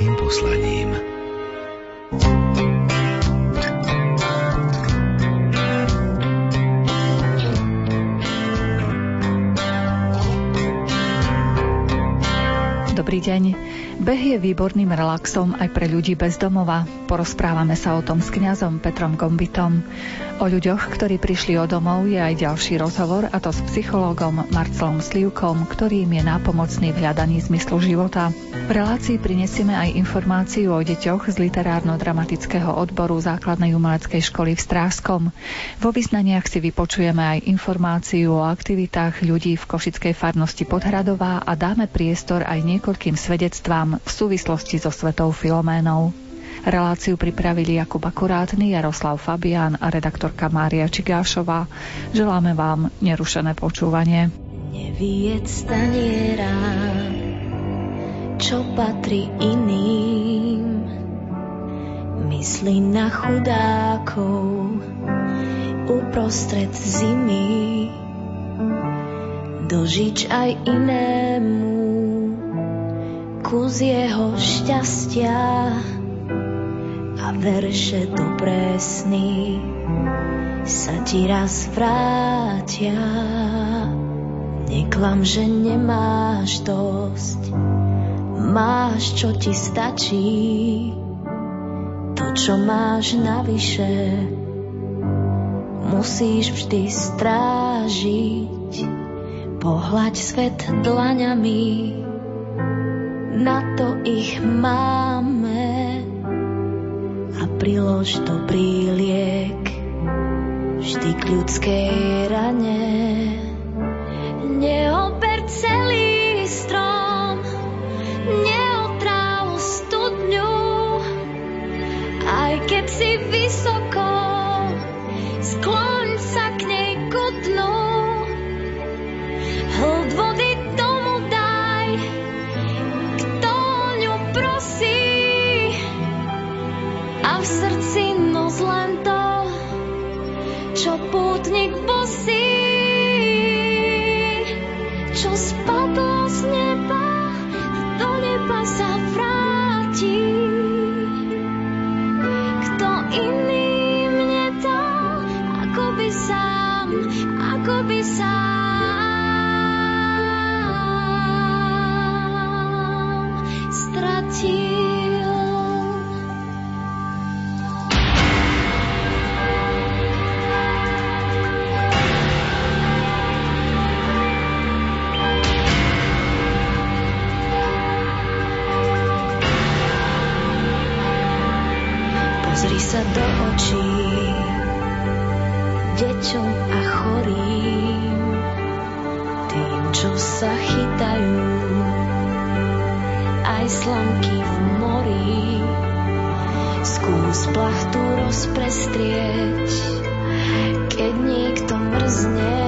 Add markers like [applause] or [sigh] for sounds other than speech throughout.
kresťanským poslaním. Dobrý deň. Beh je výborným relaxom aj pre ľudí bez domova. Porozprávame sa o tom s kňazom Petrom Gombitom. O ľuďoch, ktorí prišli o domov, je aj ďalší rozhovor, a to s psychológom Marcelom Slivkom, ktorý im je nápomocný v hľadaní zmyslu života. V relácii prinesieme aj informáciu o deťoch z literárno-dramatického odboru základnej umeleckej školy v Strážskom. Vo vyznaniach si vypočujeme aj informáciu o aktivitách ľudí v Košickej farnosti Podhradová a dáme priestor aj niekoľkým svedectvám v súvislosti so svetou Filoménou. Reláciu pripravili Jakub Akurátny, Jaroslav Fabián a redaktorka Mária Čigášová. Želáme vám nerušené počúvanie. Neviec staniera, čo patrí iným. Myslí na chudákov uprostred zimy. Dožič aj inému kus jeho šťastia a verše dobré sny sa ti raz vrátia. Neklam, že nemáš dosť, máš, čo ti stačí. To, čo máš navyše, musíš vždy strážiť. Pohľaď svet dlaňami, na to ich máme a prilož dobrý liek vždy k ľudskej rane. Neober celý strom, neotráv studňu, aj keď si vysoko, skloň do očí. Deťom a chorým, tým, čo sa chytajú, aj slamky v mori. Skús plachtu rozprestrieť, keď niekto mrzne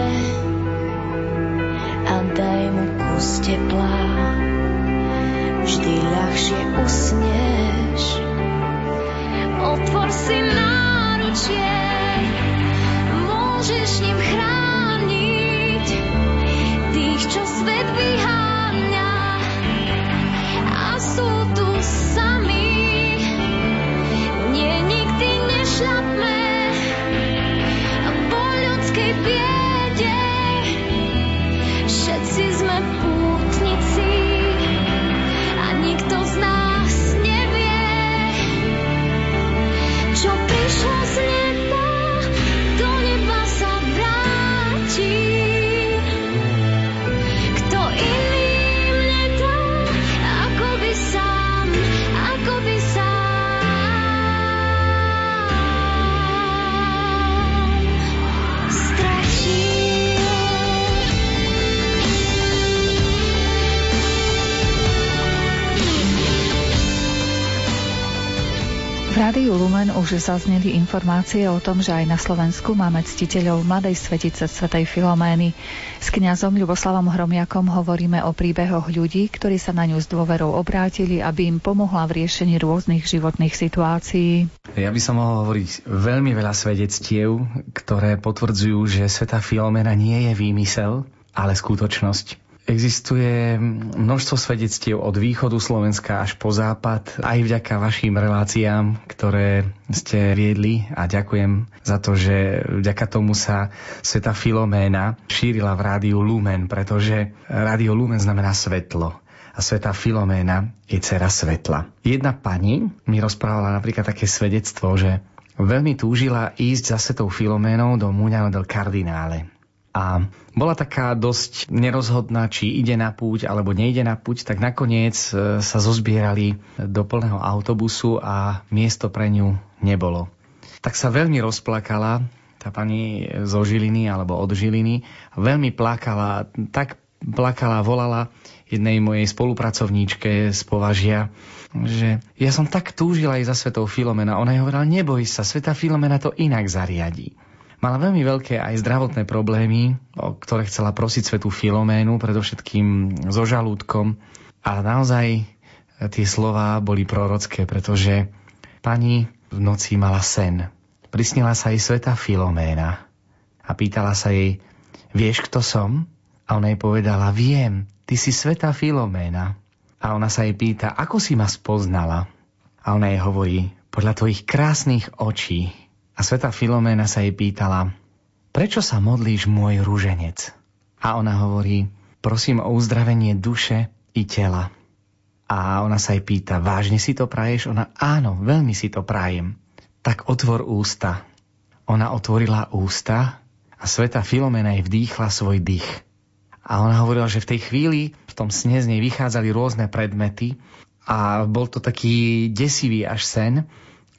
už zazneli informácie o tom, že aj na Slovensku máme ctiteľov Mladej svetice Svetej Filomény. S kňazom Ľuboslavom Hromiakom hovoríme o príbehoch ľudí, ktorí sa na ňu s dôverou obrátili, aby im pomohla v riešení rôznych životných situácií. Ja by som mohol hovoriť veľmi veľa svedectiev, ktoré potvrdzujú, že Sveta Filomena nie je výmysel, ale skutočnosť. Existuje množstvo svedectiev od východu Slovenska až po západ, aj vďaka vašim reláciám, ktoré ste viedli a ďakujem za to, že vďaka tomu sa Sveta Filoména šírila v rádiu Lumen, pretože rádio Lumen znamená svetlo a sveta Filoména je dcera svetla. Jedna pani mi rozprávala napríklad také svedectvo, že veľmi túžila ísť za svetou Filoménou do Muňano del Cardinále. A bola taká dosť nerozhodná, či ide na púť alebo nejde na púť, tak nakoniec e, sa zozbierali do plného autobusu a miesto pre ňu nebolo. Tak sa veľmi rozplakala tá pani zo Žiliny alebo od Žiliny. Veľmi plakala, tak plakala, volala jednej mojej spolupracovníčke z Považia, že ja som tak túžila aj za svetou Filomena. Ona jej hovorila, neboj sa, sveta Filomena to inak zariadí. Mala veľmi veľké aj zdravotné problémy, o ktoré chcela prosiť svetú Filoménu, predovšetkým so žalúdkom. A naozaj tie slova boli prorocké, pretože pani v noci mala sen. Prisnila sa jej sveta Filoména a pýtala sa jej, vieš, kto som? A ona jej povedala, viem, ty si sveta Filoména. A ona sa jej pýta, ako si ma spoznala? A ona jej hovorí, podľa tvojich krásnych očí a sveta Filoména sa jej pýtala, prečo sa modlíš môj rúženec? A ona hovorí, prosím o uzdravenie duše i tela. A ona sa jej pýta, vážne si to praješ? Ona, áno, veľmi si to prajem. Tak otvor ústa. Ona otvorila ústa a sveta Filomena jej vdýchla svoj dých. A ona hovorila, že v tej chvíli v tom sne z nej vychádzali rôzne predmety a bol to taký desivý až sen,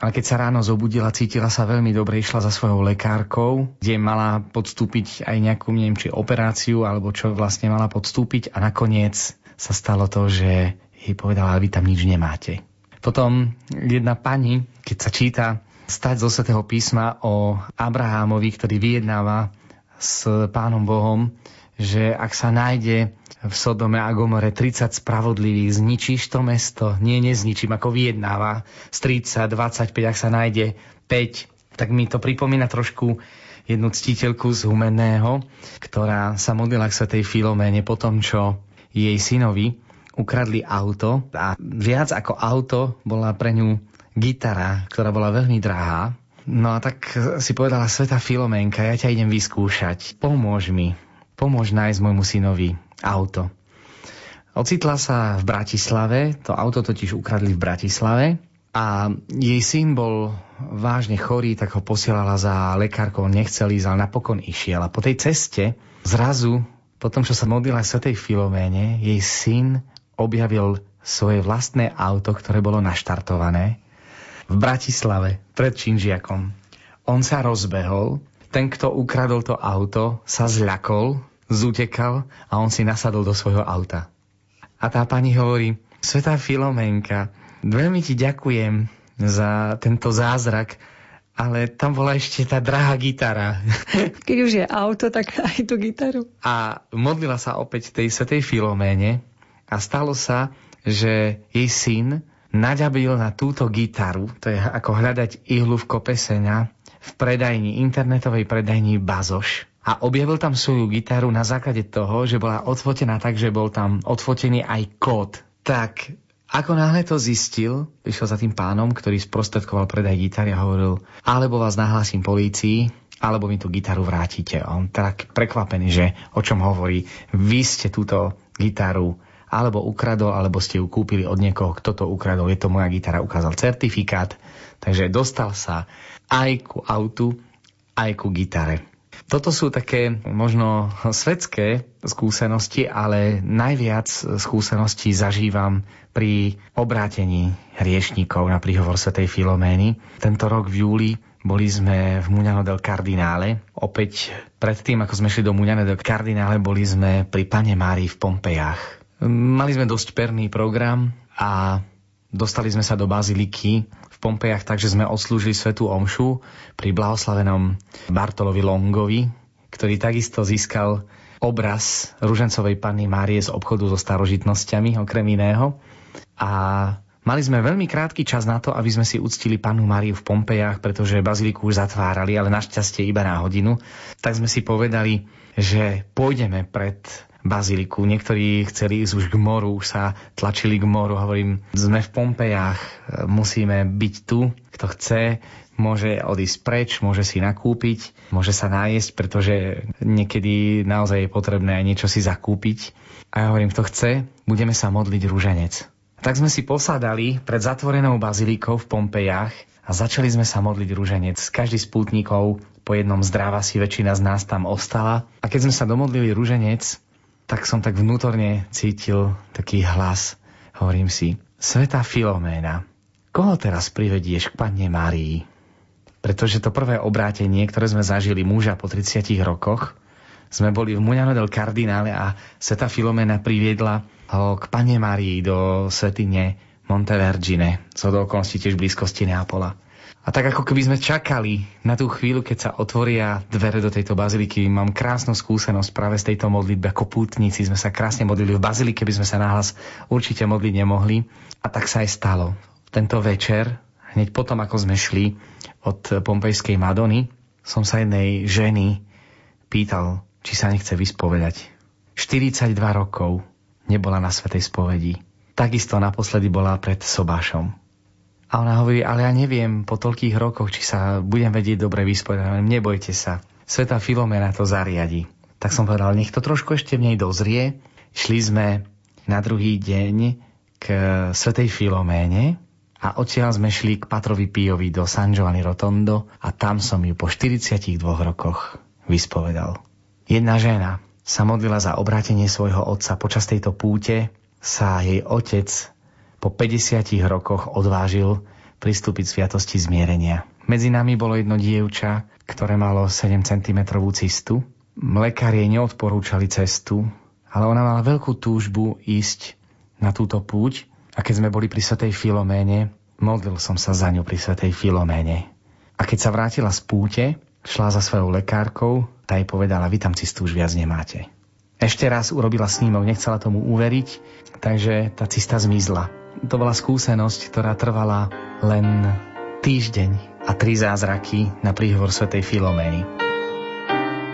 ale keď sa ráno zobudila, cítila sa veľmi dobre, išla za svojou lekárkou, kde mala podstúpiť aj nejakú, neviem, či operáciu, alebo čo vlastne mala podstúpiť a nakoniec sa stalo to, že jej povedala, vy tam nič nemáte. Potom jedna pani, keď sa číta stať zo Svetého písma o Abrahámovi, ktorý vyjednáva s Pánom Bohom, že ak sa nájde v Sodome a Gomore. 30 spravodlivých, zničíš to mesto? Nie, nezničím, ako vyjednáva. Z 30, 25, ak sa nájde 5, tak mi to pripomína trošku jednu ctiteľku z Humenného, ktorá sa modlila k svetej Filoméne po tom, čo jej synovi ukradli auto a viac ako auto bola pre ňu gitara, ktorá bola veľmi drahá. No a tak si povedala, Sveta Filoménka, ja ťa idem vyskúšať, pomôž mi, pomôž nájsť môjmu synovi auto. Ocitla sa v Bratislave, to auto totiž ukradli v Bratislave a jej syn bol vážne chorý, tak ho posielala za lekárkou, nechcel ísť, ale napokon išiel. A po tej ceste zrazu, po tom, čo sa modlila Svetej Filoméne, jej syn objavil svoje vlastné auto, ktoré bolo naštartované v Bratislave pred Činžiakom. On sa rozbehol, ten, kto ukradol to auto, sa zľakol, zutekal a on si nasadol do svojho auta. A tá pani hovorí, Svetá Filomenka, veľmi ti ďakujem za tento zázrak, ale tam bola ešte tá drahá gitara. [laughs] Keď už je auto, tak aj tú gitaru. A modlila sa opäť tej Svetej Filoméne a stalo sa, že jej syn naďabil na túto gitaru, to je ako hľadať ihlu v kope sena, v predajni, internetovej predajni Bazoš a objavil tam svoju gitaru na základe toho, že bola odfotená tak, že bol tam odfotený aj kód. Tak ako náhle to zistil, išiel za tým pánom, ktorý sprostredkoval predaj gitary a hovoril, alebo vás nahlásim polícii, alebo mi tú gitaru vrátite. On tak prekvapený, že o čom hovorí, vy ste túto gitaru alebo ukradol, alebo ste ju kúpili od niekoho, kto to ukradol. Je to moja gitara, ukázal certifikát. Takže dostal sa aj ku autu, aj ku gitare. Toto sú také možno svetské skúsenosti, ale najviac skúseností zažívam pri obrátení hriešníkov na príhovor Svetej Filomény. Tento rok v júli boli sme v Muňano del Cardinále. Opäť predtým, ako sme šli do Muňano del Cardinále, boli sme pri Pane Márii v Pompejach. Mali sme dosť perný program a dostali sme sa do baziliky Pompejach tak, sme odslúžili svetú omšu pri blahoslavenom Bartolovi Longovi, ktorý takisto získal obraz ružencovej panny Márie z obchodu so starožitnosťami, okrem iného. A mali sme veľmi krátky čas na to, aby sme si uctili pannu Máriu v Pompejach, pretože baziliku už zatvárali, ale našťastie iba na hodinu. Tak sme si povedali, že pôjdeme pred baziliku. Niektorí chceli ísť už k moru, už sa tlačili k moru. Hovorím, sme v Pompejách, musíme byť tu. Kto chce, môže odísť preč, môže si nakúpiť, môže sa nájsť, pretože niekedy naozaj je potrebné aj niečo si zakúpiť. A ja hovorím, kto chce, budeme sa modliť rúženec. Tak sme si posadali pred zatvorenou bazilikou v Pompejách a začali sme sa modliť rúženec. Každý z pútnikov po jednom zdráva si väčšina z nás tam ostala. A keď sme sa domodlili rúženec, tak som tak vnútorne cítil taký hlas. Hovorím si, Sveta Filoména, koho teraz privedieš k Panne Márii? Pretože to prvé obrátenie, ktoré sme zažili muža po 30 rokoch, sme boli v Muňano del Cardinále a Sveta Filomena priviedla ho k Pane Márii do svetine Montevergine, co do okolností tiež blízkosti Neapola. A tak ako keby sme čakali na tú chvíľu, keď sa otvoria dvere do tejto baziliky, mám krásnu skúsenosť práve z tejto modlitby. Ako pútnici sme sa krásne modlili v bazilike, by sme sa nahlas určite modliť nemohli. A tak sa aj stalo. Tento večer, hneď potom, ako sme šli od Pompejskej Madony, som sa jednej ženy pýtal, či sa nechce vyspovedať. 42 rokov nebola na svetej spovedi. Takisto naposledy bola pred sobášom. A ona hovorí, ale ja neviem po toľkých rokoch, či sa budem vedieť dobre vyspovedať. Nebojte sa, Sveta Filomena to zariadi. Tak som povedal, nech to trošku ešte v nej dozrie. Šli sme na druhý deň k Svetej Filoméne a odtiaľ sme šli k Patrovi Píjovi do San Giovanni Rotondo a tam som ju po 42 rokoch vyspovedal. Jedna žena sa modlila za obrátenie svojho otca. Počas tejto púte sa jej otec po 50 rokoch odvážil pristúpiť sviatosti zmierenia. Medzi nami bolo jedno dievča, ktoré malo 7 cm cistu. Lekári jej neodporúčali cestu, ale ona mala veľkú túžbu ísť na túto púť a keď sme boli pri Svetej Filoméne, modlil som sa za ňu pri Svetej Filoméne. A keď sa vrátila z púte, šla za svojou lekárkou, tá jej povedala, vy tam cistu už viac nemáte. Ešte raz urobila snímok, nechcela tomu uveriť, takže tá cista zmizla. To bola skúsenosť, ktorá trvala len týždeň a tri zázraky na príhovor svätej Filomény.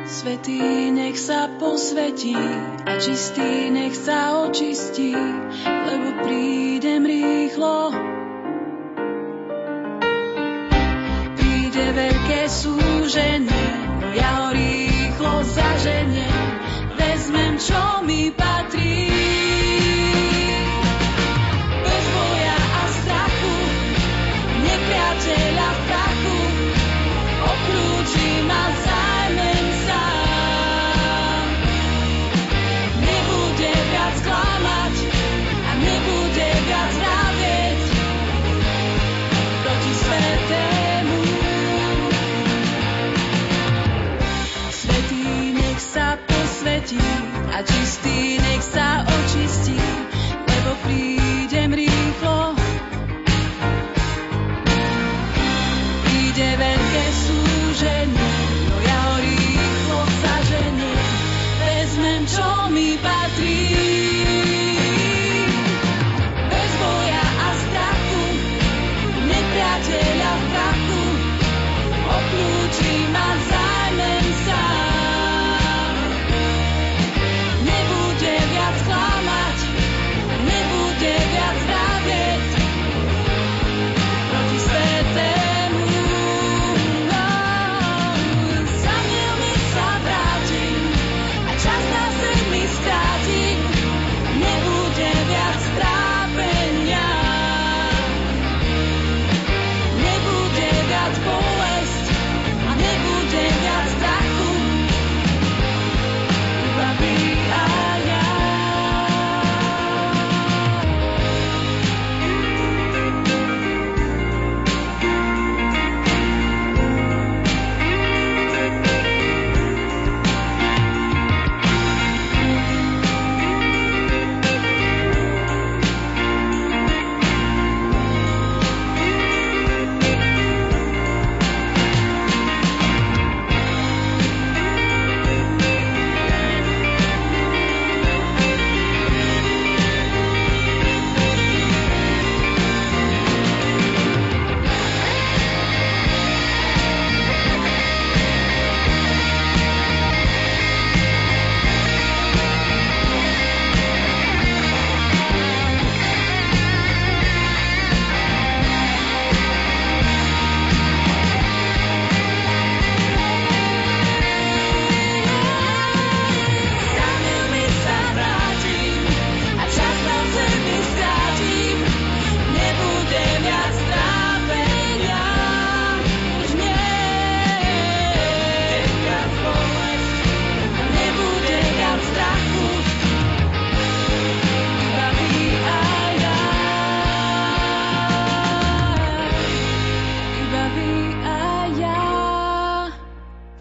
Svetý nech sa posvetí a čistý nech sa očistí, lebo prídem rýchlo. Príde veľké súženie, ja ho rýchlo zaženiem, vezmem čo mi patrí. A čistý nech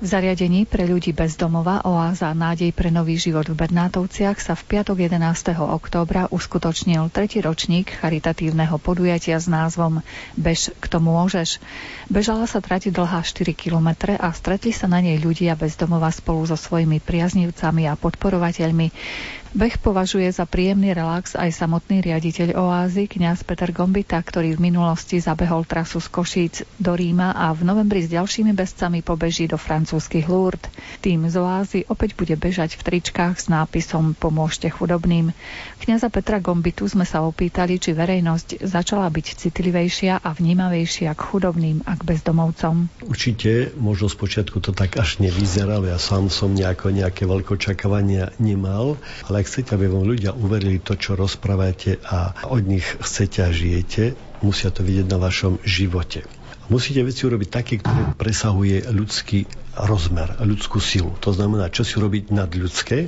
zariadení pre ľudí bez domova Oáza Nádej pre nový život v Bernátovciach sa v piatok 11. októbra uskutočnil tretí ročník charitatívneho podujatia s názvom Bež k tomu môžeš. Bežala sa trati dlhá 4 kilometre a stretli sa na nej ľudia bez domova spolu so svojimi priaznivcami a podporovateľmi. Beh považuje za príjemný relax aj samotný riaditeľ oázy, kňaz Peter Gombita, ktorý v minulosti zabehol trasu z Košíc do Ríma a v novembri s ďalšími bezcami pobeží do francúzskych Lourdes. Tým z oázy opäť bude bežať v tričkách s nápisom Pomôžte chudobným. Kňaza Petra Gombitu sme sa opýtali, či verejnosť začala byť citlivejšia a vnímavejšia k chudobným a k bezdomovcom. Určite, možno spočiatku to tak až nevyzeralo, ja sám som nejako, nejaké veľké očakávania nemal, ale ak chcete, aby vám ľudia uverili to, čo rozprávate a od nich chcete a žijete, musia to vidieť na vašom živote. Musíte veci urobiť také, ktoré presahuje ľudský rozmer, ľudskú silu. To znamená, čo si urobiť nadľudské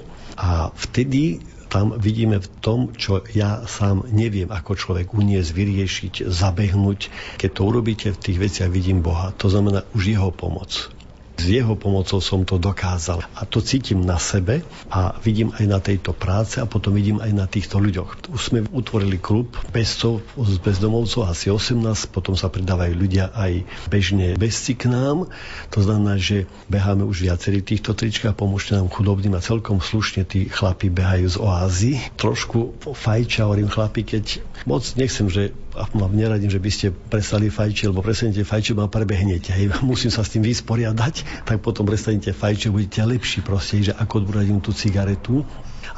a vtedy tam vidíme v tom, čo ja sám neviem ako človek uniesť, vyriešiť, zabehnúť. Keď to urobíte v tých veciach, vidím Boha. To znamená už jeho pomoc. S jeho pomocou som to dokázal. A to cítim na sebe a vidím aj na tejto práce a potom vidím aj na týchto ľuďoch. Už sme utvorili klub bezcov, bezdomovcov, asi 18, potom sa pridávajú ľudia aj bežne bezci k nám. To znamená, že beháme už viacerí týchto tričkách, pomôžte nám chudobným a celkom slušne tí chlapi behajú z oázy. Trošku fajča, hovorím chlapi, keď moc nechcem, že a mám neradím, že by ste prestali fajčiť, lebo prestanete fajčiť, ma prebehnete. Hej. [laughs] Musím sa s tým vysporiadať, tak potom prestanete fajčiť, budete lepší proste, že ako odbúradím tú cigaretu.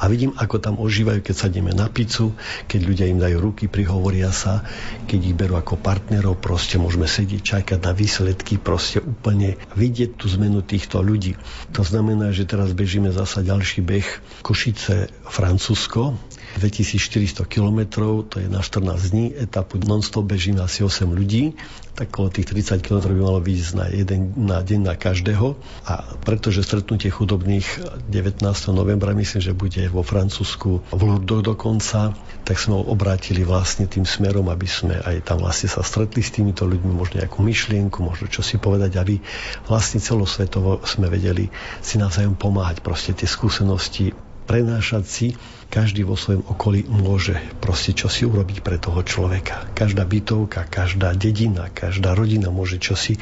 A vidím, ako tam ožívajú, keď sadneme na pizzu, keď ľudia im dajú ruky, prihovoria sa, keď ich berú ako partnerov, proste môžeme sedieť, čakať na výsledky, proste úplne vidieť tú zmenu týchto ľudí. To znamená, že teraz bežíme zasa ďalší beh Košice, Francúzsko, 2400 km, to je na 14 dní, etapu non-stop bežíme asi 8 ľudí, tak okolo tých 30 km by malo byť na, jeden, na deň na každého. A pretože stretnutie chudobných 19. novembra, myslím, že bude vo Francúzsku v Lourdes dokonca, tak sme ho obrátili vlastne tým smerom, aby sme aj tam vlastne sa stretli s týmito ľuďmi, možno nejakú myšlienku, možno čo si povedať, aby vlastne celosvetovo sme vedeli si navzájom pomáhať. Proste tie skúsenosti prenášať si, každý vo svojom okolí môže proste čo si urobiť pre toho človeka. Každá bytovka, každá dedina, každá rodina môže čo si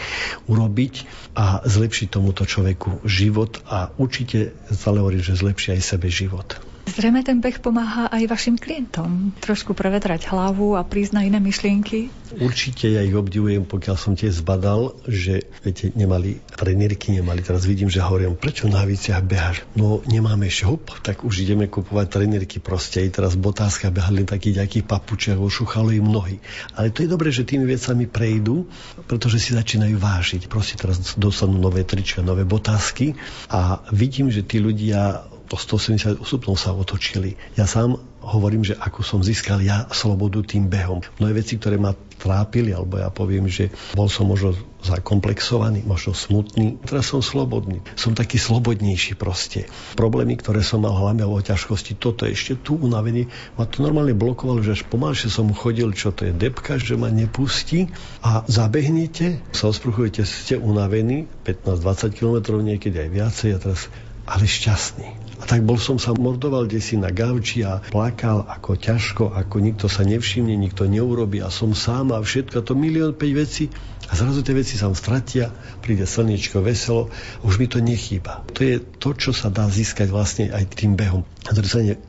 urobiť a zlepšiť tomuto človeku život a určite stále hovorím, že zlepší aj sebe život. Zrejme ten beh pomáha aj vašim klientom trošku prevetrať hlavu a prísť na iné myšlienky. Určite ja ich obdivujem, pokiaľ som tiež zbadal, že viete, nemali trenírky, nemali. Teraz vidím, že hovorím, prečo na viciach beháš? No nemáme šup, tak už ideme kupovať trenírky proste. I teraz botázka behali takých nejakých papučiach, ošuchalo im nohy. Ale to je dobré, že tými vecami prejdú, pretože si začínajú vážiť. Proste teraz dostanú nové trička, nové botázky a vidím, že tí ľudia po 180 stupňov sa otočili. Ja sám hovorím, že ako som získal ja slobodu tým behom. Mnohé veci, ktoré ma trápili, alebo ja poviem, že bol som možno zakomplexovaný, možno smutný. Teraz som slobodný. Som taký slobodnejší proste. Problémy, ktoré som mal hlavne o ťažkosti, toto ešte tu unavený, ma to normálne blokovalo, že až pomalšie som chodil, čo to je depka, že ma nepustí a zabehnete, sa osprchujete, ste unavení, 15-20 km niekedy aj viacej a teraz ale šťastný. A tak bol som sa mordoval desi na gauči a plakal ako ťažko, ako nikto sa nevšimne, nikto neurobi a som sám a všetko to milión päť vecí a zrazu tie veci sa stratia, príde slniečko, veselo, už mi to nechýba. To je to, čo sa dá získať vlastne aj tým behom. A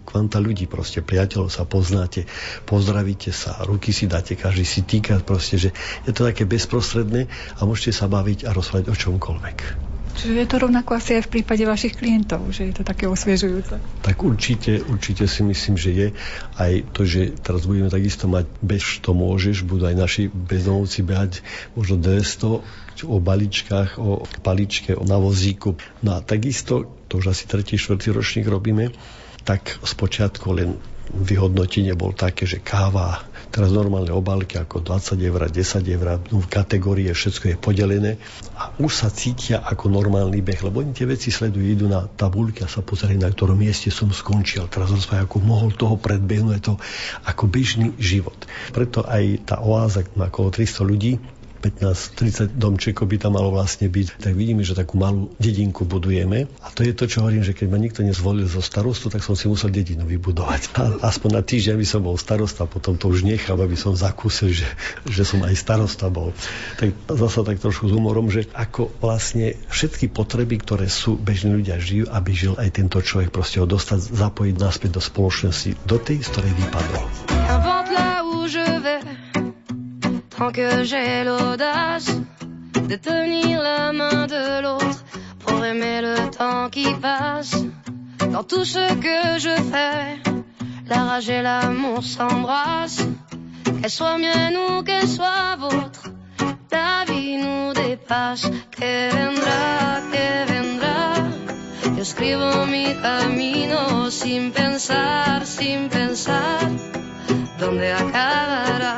kvanta ľudí, proste priateľov sa poznáte, pozdravíte sa, ruky si dáte, každý si týka proste, že je to také bezprostredné a môžete sa baviť a rozprávať o čomkoľvek. Čiže je to rovnako asi aj v prípade vašich klientov, že je to také osviežujúce. Tak určite, určite si myslím, že je aj to, že teraz budeme takisto mať bez to môžeš, budú aj naši bezdomovci behať možno 200 o baličkách, o paličke, o navozíku. No a takisto, to už asi tretí, štvrtý ročník robíme, tak spočiatku len vyhodnotenie bol také, že káva Teraz normálne obálky ako 20 eur, 10 eur, no, kategórie všetko je podelené a už sa cítia ako normálny beh, lebo oni tie veci sledujú, idú na tabulky a sa pozerajú, na ktorom mieste som skončil. Teraz rozprávajú, ako mohol toho predbehnúť, to ako bežný život. Preto aj tá oáza má okolo 300 ľudí, 15-30 domčekov by tam malo vlastne byť, tak vidíme, že takú malú dedinku budujeme. A to je to, čo hovorím, že keď ma nikto nezvolil zo starostu, tak som si musel dedinu vybudovať. A aspoň na týždeň by som bol starosta, potom to už nechal, aby som zakúsil, že, že som aj starosta bol. Tak zase tak trošku s humorom, že ako vlastne všetky potreby, ktoré sú, bežní ľudia žijú, aby žil aj tento človek, proste ho dostať, zapojiť naspäť do spoločnosti, do tej, z ktorej vypadol. Tant que j'ai l'audace de tenir la main de l'autre pour aimer le temps qui passe. Dans tout ce que je fais, la rage et l'amour s'embrassent. Qu'elle soit mienne ou qu'elle soit vôtre, la vie nous dépasse. Que vendrá, que vendrá. Yo escribo mi camino sin pensar, sin pensar dónde acabará?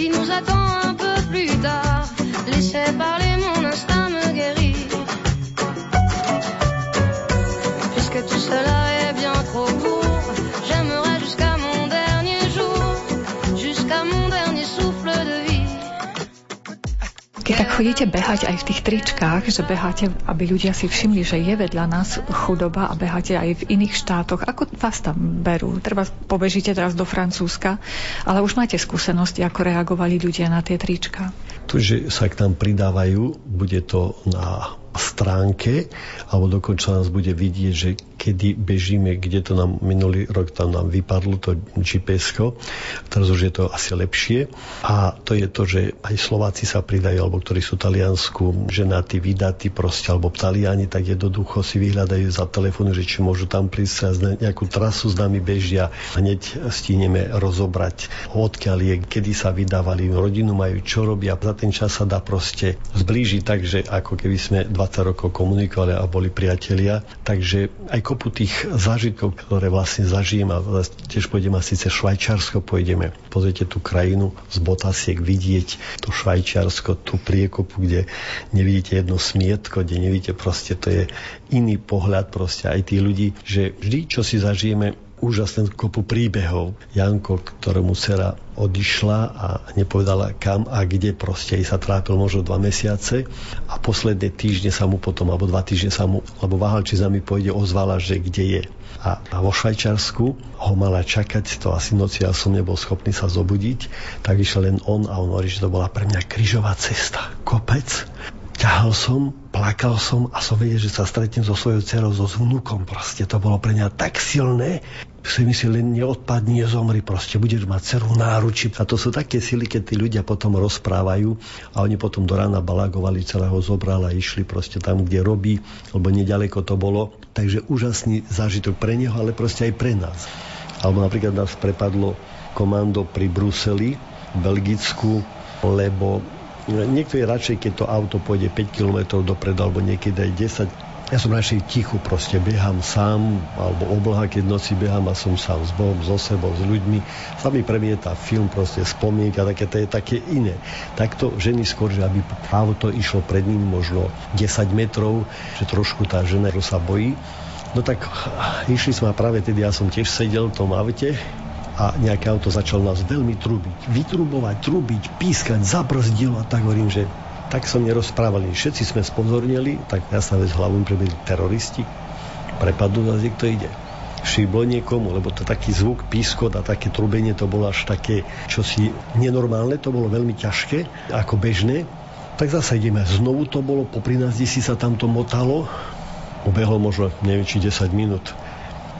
qui nous attend chodíte behať aj v tých tričkách, že beháte, aby ľudia si všimli, že je vedľa nás chudoba a beháte aj v iných štátoch, ako vás tam berú? Treba pobežíte teraz do Francúzska, ale už máte skúsenosti, ako reagovali ľudia na tie trička. To, že sa k nám pridávajú, bude to na stránke, alebo dokonca nás bude vidieť, že kedy bežíme, kde to nám minulý rok tam nám vypadlo, to gps teraz už je to asi lepšie. A to je to, že aj Slováci sa pridajú, alebo ktorí sú Taliansku, ženatí, vydatí proste, alebo Taliani, tak jednoducho si vyhľadajú za telefónu, že či môžu tam prísť a nejakú trasu s nami bežia. Hneď stíneme rozobrať, odkiaľ je, kedy sa vydávali, rodinu majú, čo robia. Za ten čas sa dá proste zblížiť tak, že ako keby sme 20 rokov komunikovali a boli priatelia. Takže aj kopu tých zážitkov, ktoré vlastne zažijem a tiež pôjdem asi cez Švajčiarsko, pôjdeme, pozrite tú krajinu z Botasiek, vidieť to Švajčiarsko, tú priekopu, kde nevidíte jedno smietko, kde nevidíte proste, to je iný pohľad proste. Aj tých ľudí, že vždy, čo si zažijeme, úžasnú kopu príbehov. Janko, ktorému dcera odišla a nepovedala kam a kde proste jej sa trápil možno dva mesiace a posledné týždne sa mu potom, alebo dva týždne sa mu, lebo váhal, či za mi pôjde, ozvala, že kde je. A, a vo Švajčarsku ho mala čakať, to asi noci ja som nebol schopný sa zobudiť, tak išiel len on a on hovorí, že to bola pre mňa krížová cesta. Kopec, ťahal som, plakal som a som vedel, že sa stretnem so svojou dcerou, so vnúkom proste. To bolo pre mňa tak silné, si myslí, len neodpadni, nezomri, proste budeš mať dceru v náruči. A to sú také sily, keď tí ľudia potom rozprávajú a oni potom do rána balagovali, celého zobrala a išli proste tam, kde robí, lebo nedaleko to bolo. Takže úžasný zážitok pre neho, ale proste aj pre nás. Alebo napríklad nás prepadlo komando pri Bruseli, Belgicku, lebo Niekto je radšej, keď to auto pôjde 5 km dopredu, alebo niekedy aj 10. Ja som radšej tichu, proste behám sám, alebo obloha, keď noci behám a som sám s Bohom, so sebou, s ľuďmi. Sa mi premieta film, proste spomienka, také, to je také iné. Takto ženy skôr, že aby auto išlo pred ním možno 10 metrov, že trošku tá žena sa bojí. No tak išli sme a práve tedy ja som tiež sedel v tom aute a nejaké auto začalo nás veľmi trubiť. Vytrubovať, trubiť, pískať, zabrzdilo a tak hovorím, že tak som nerozprávali. Všetci sme spozornili, tak jasná vec hlavu prebili teroristi. Prepadnú nás, kto ide. Šiblo niekomu, lebo to taký zvuk, pískot a také trubenie, to bolo až také čosi nenormálne, to bolo veľmi ťažké, ako bežné. Tak zase ideme. Znovu to bolo, popri nás si sa tam to motalo. Ubehlo možno, neviem, či 10 minút.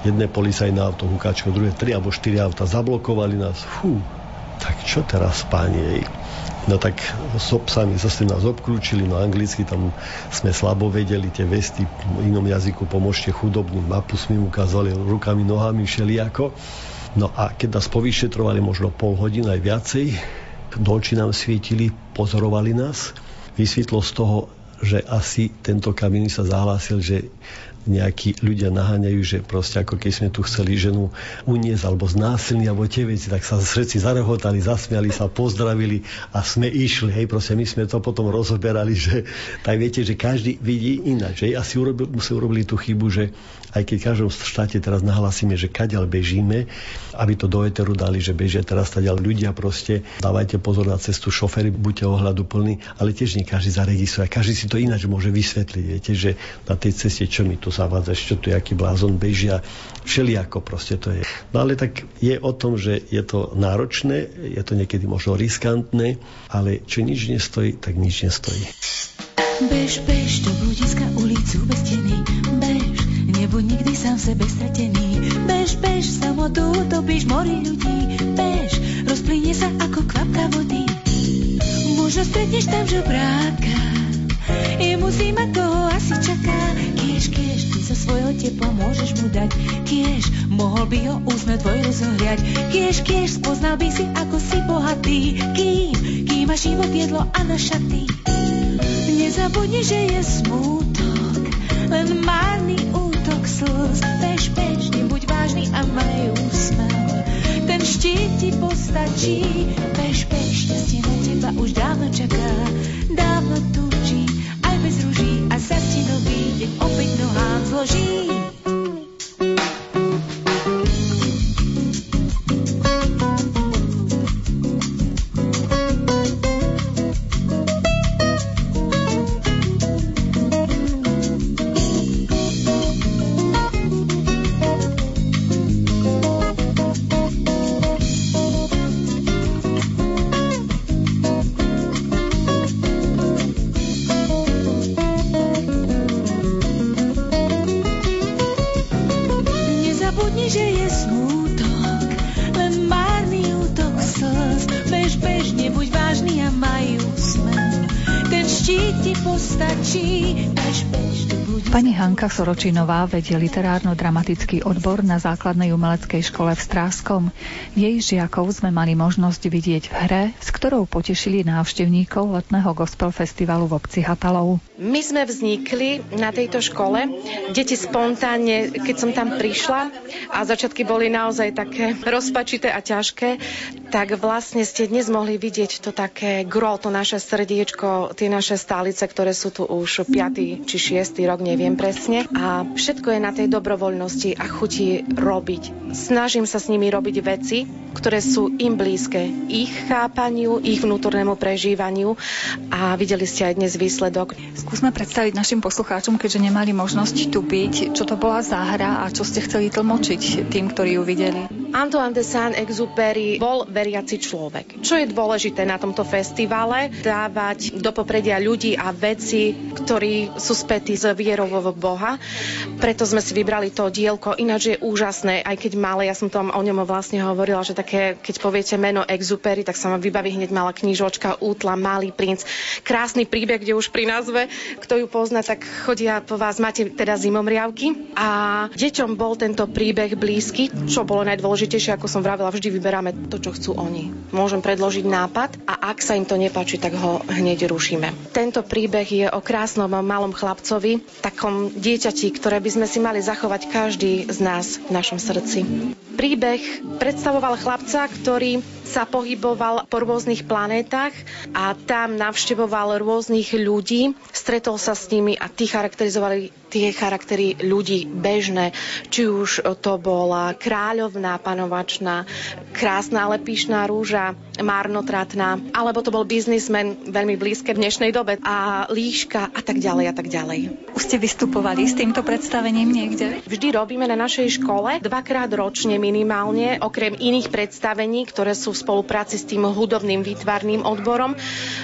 Jedné policajné auto, hukáčko, druhé, tri alebo štyri auta. Zablokovali nás. Fú, tak čo teraz, páni? No tak s obsami zase nás obklúčili, no anglicky tam sme slabo vedeli tie vesty, v inom jazyku pomôžte chudobným, mapu sme ukázali rukami, nohami, všelijako. No a keď nás povyšetrovali možno pol hodiny aj viacej, očí nám svietili, pozorovali nás, vysvetlo z toho, že asi tento kamín sa zahlásil, že nejakí ľudia naháňajú, že proste ako keď sme tu chceli ženu uniesť alebo znásilniť alebo tie veci, tak sa všetci zarehotali, zasmiali sa, pozdravili a sme išli. Hej, proste my sme to potom rozoberali, že tak viete, že každý vidí ináč. Hej, asi urobil, musí urobili tú chybu, že aj keď v každom štáte teraz nahlasíme, že kaďal bežíme, aby to do eteru dali, že bežia teraz taďal ľudia proste, dávajte pozor na cestu, šoféry, buďte ohľadu plní, ale tiež nie každý zaregistruje. Každý si to ináč môže vysvetliť. Viete, že na tej ceste, čo mi tu zavádzaš, čo tu, aký blázon bežia, všelijako proste to je. No ale tak je o tom, že je to náročné, je to niekedy možno riskantné, ale čo nič nestojí, tak nič nestojí. Bež, bež do ulicu bez steny, bež, nebuď nikdy sám sebe stratený. Bež, bež, samotu topíš mori ľudí, bež, rozplynie sa ako kvapka vody. Možno stretneš tam žobráka, jemu zima toho asi čaká. Kiež, kiež, ty zo svojho tepla môžeš mu dať, kiež, mohol by ho úsmev tvoj rozohriať. Kiež, kiež, spoznal by si, ako si bohatý, kým, kým máš život jedlo a na šaty. Nezabudni, že je smútok, len márny slz. Bež, bež, nebuď vážny a maj úsmev. Ten štít ti postačí, bež, bež, šťastie na teba už dávno čaká. Dávno tučí, aj bez ruží a sa ti nový deň opäť nohám zloží. Hanka Soročinová vedie literárno-dramatický odbor na základnej umeleckej škole v Stráskom. Jej žiakov sme mali možnosť vidieť v hre, s ktorou potešili návštevníkov letného gospel festivalu v obci Hatalov. My sme vznikli na tejto škole. Deti spontánne, keď som tam prišla a začiatky boli naozaj také rozpačité a ťažké, tak vlastne ste dnes mohli vidieť to také gro, to naše srdiečko, tie naše stálice, ktoré sú tu už 5. či 6. rok, neviem presne. A všetko je na tej dobrovoľnosti a chuti robiť. Snažím sa s nimi robiť veci, ktoré sú im blízke, ich chápaniu, ich vnútornému prežívaniu a videli ste aj dnes výsledok. Skúsme predstaviť našim poslucháčom, keďže nemali možnosť tu byť, čo to bola za hra a čo ste chceli tlmočiť tým, ktorí ju videli. Antoine de Saint-Exupéry bol veriaci človek. Čo je dôležité na tomto festivale? Dávať do popredia ľudí a veci, ktorí sú spätí s vierou v Boha. Preto sme si vybrali to dielko. Ináč je úžasné, aj keď malé, ja som tam o ňom vlastne hovorila, že také, keď poviete meno Exupery, tak sa ma vybaví hneď malá knižočka Útla, Malý princ. Krásny príbeh, kde už pri názve kto ju pozná, tak chodia po vás, máte teda zimomriavky. A deťom bol tento príbeh blízky, čo bolo najdôležitejšie, ako som vravela, vždy vyberáme to, čo chcú oni. Môžem predložiť nápad a ak sa im to nepáči, tak ho hneď rušíme. Tento príbeh je o krásnom malom chlapcovi, takom dieťati, ktoré by sme si mali zachovať každý z nás v našom srdci. Príbeh predstavoval chlapca, ktorý sa pohyboval po rôznych planétach a tam navštevoval rôznych ľudí, stretol sa s nimi a tí charakterizovali tie charaktery ľudí bežné. Či už to bola kráľovná, panovačná, krásna, ale pyšná rúža, marnotratná, alebo to bol biznismen veľmi blízke v dnešnej dobe a líška a tak ďalej a tak ďalej. Už ste vystupovali s týmto predstavením niekde? Vždy robíme na našej škole dvakrát ročne minimálne, okrem iných predstavení, ktoré sú v spolupráci s tým hudobným výtvarným odborom.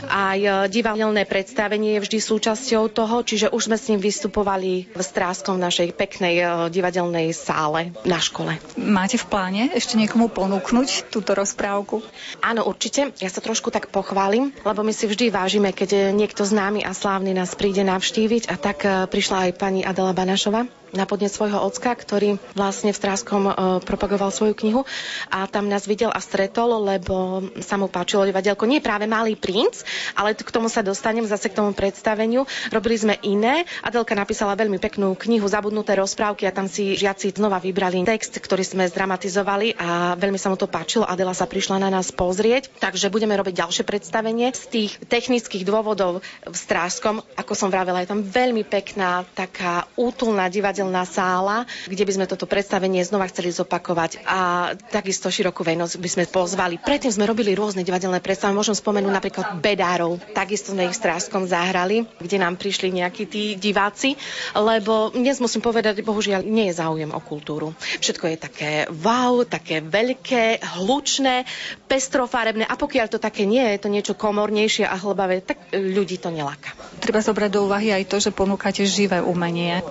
Aj e, divadelné predstavenie je vždy súčasťou toho, čiže už sme s ním vystupovali v Stráskom v našej peknej e, divadelnej sále na škole. Máte v pláne ešte niekomu ponúknuť túto rozprávku? Áno, určite. Ja sa trošku tak pochválim, lebo my si vždy vážime, keď niekto známy a slávny nás príde navštíviť a tak e, prišla aj pani Adela Banašova na podnet svojho ocka, ktorý vlastne v Stráskom e, propagoval svoju knihu a tam nás videl a stretol, lebo sa mu páčilo divadielko. Nie práve Malý princ, ale k tomu sa dostanem zase k tomu predstaveniu. Robili sme iné. Adelka napísala veľmi peknú knihu Zabudnuté rozprávky a tam si žiaci znova vybrali text, ktorý sme zdramatizovali a veľmi sa mu to páčilo. Adela sa prišla na nás pozrieť, takže budeme robiť ďalšie predstavenie. Z tých technických dôvodov v Strážskom, ako som vravela, je tam veľmi pekná, taká útulná divadelná divadelná sála, kde by sme toto predstavenie znova chceli zopakovať a takisto širokú verejnosť by sme pozvali. Predtým sme robili rôzne divadelné predstavy, môžem spomenúť napríklad Bedárov, takisto sme ich v Strážskom zahrali, kde nám prišli nejakí tí diváci, lebo dnes musím povedať, bohužiaľ nie je záujem o kultúru. Všetko je také wow, také veľké, hlučné, pestrofarebné a pokiaľ to také nie je, to niečo komornejšie a hlbavé, tak ľudí to neláka. Treba zobrať do úvahy aj to, že ponúkate živé umenie,